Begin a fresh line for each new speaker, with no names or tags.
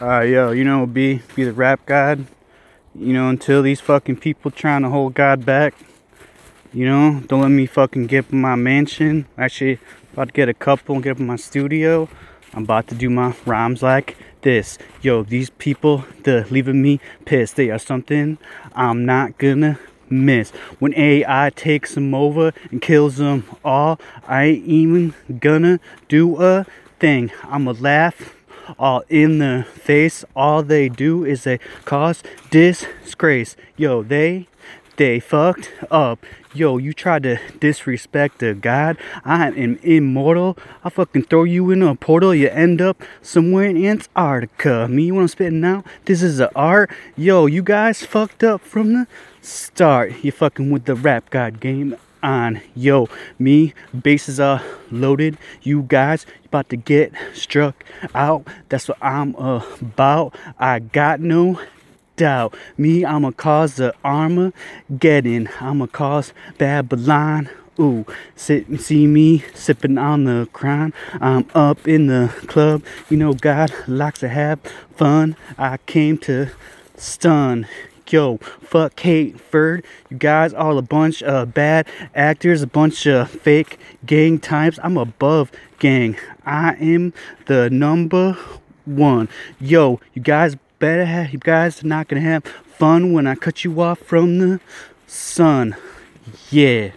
Uh, yo, you know, be be the rap god. You know, until these fucking people trying to hold God back. You know, don't let me fucking get my mansion. Actually, about to get a couple and get up in my studio. I'm about to do my rhymes like this. Yo, these people, they're leaving me pissed. They are something I'm not gonna miss. When AI takes them over and kills them all, I ain't even gonna do a thing. I'ma laugh all in the face. All they do is they cause disgrace. Yo, they they fucked up. Yo, you tried to disrespect the God. I am immortal. I'll fucking throw you in a portal. You end up somewhere in Antarctica. Me, you wanna spit now? This is a art. Yo, you guys fucked up from the start. You fucking with the rap god game on. Yo, me, bases are loaded. You guys about to get struck out. That's what I'm about. I got no doubt. Me, I'ma cause the armor getting. I'ma cause Babylon. Ooh, sit and see me sipping on the crown. I'm up in the club. You know, God likes to have fun. I came to stun. Yo, fuck Kate Ferd. You guys are a bunch of bad actors, a bunch of fake gang types. I'm above gang. I am the number one. Yo, you guys better have, you guys are not gonna have fun when I cut you off from the sun. Yeah.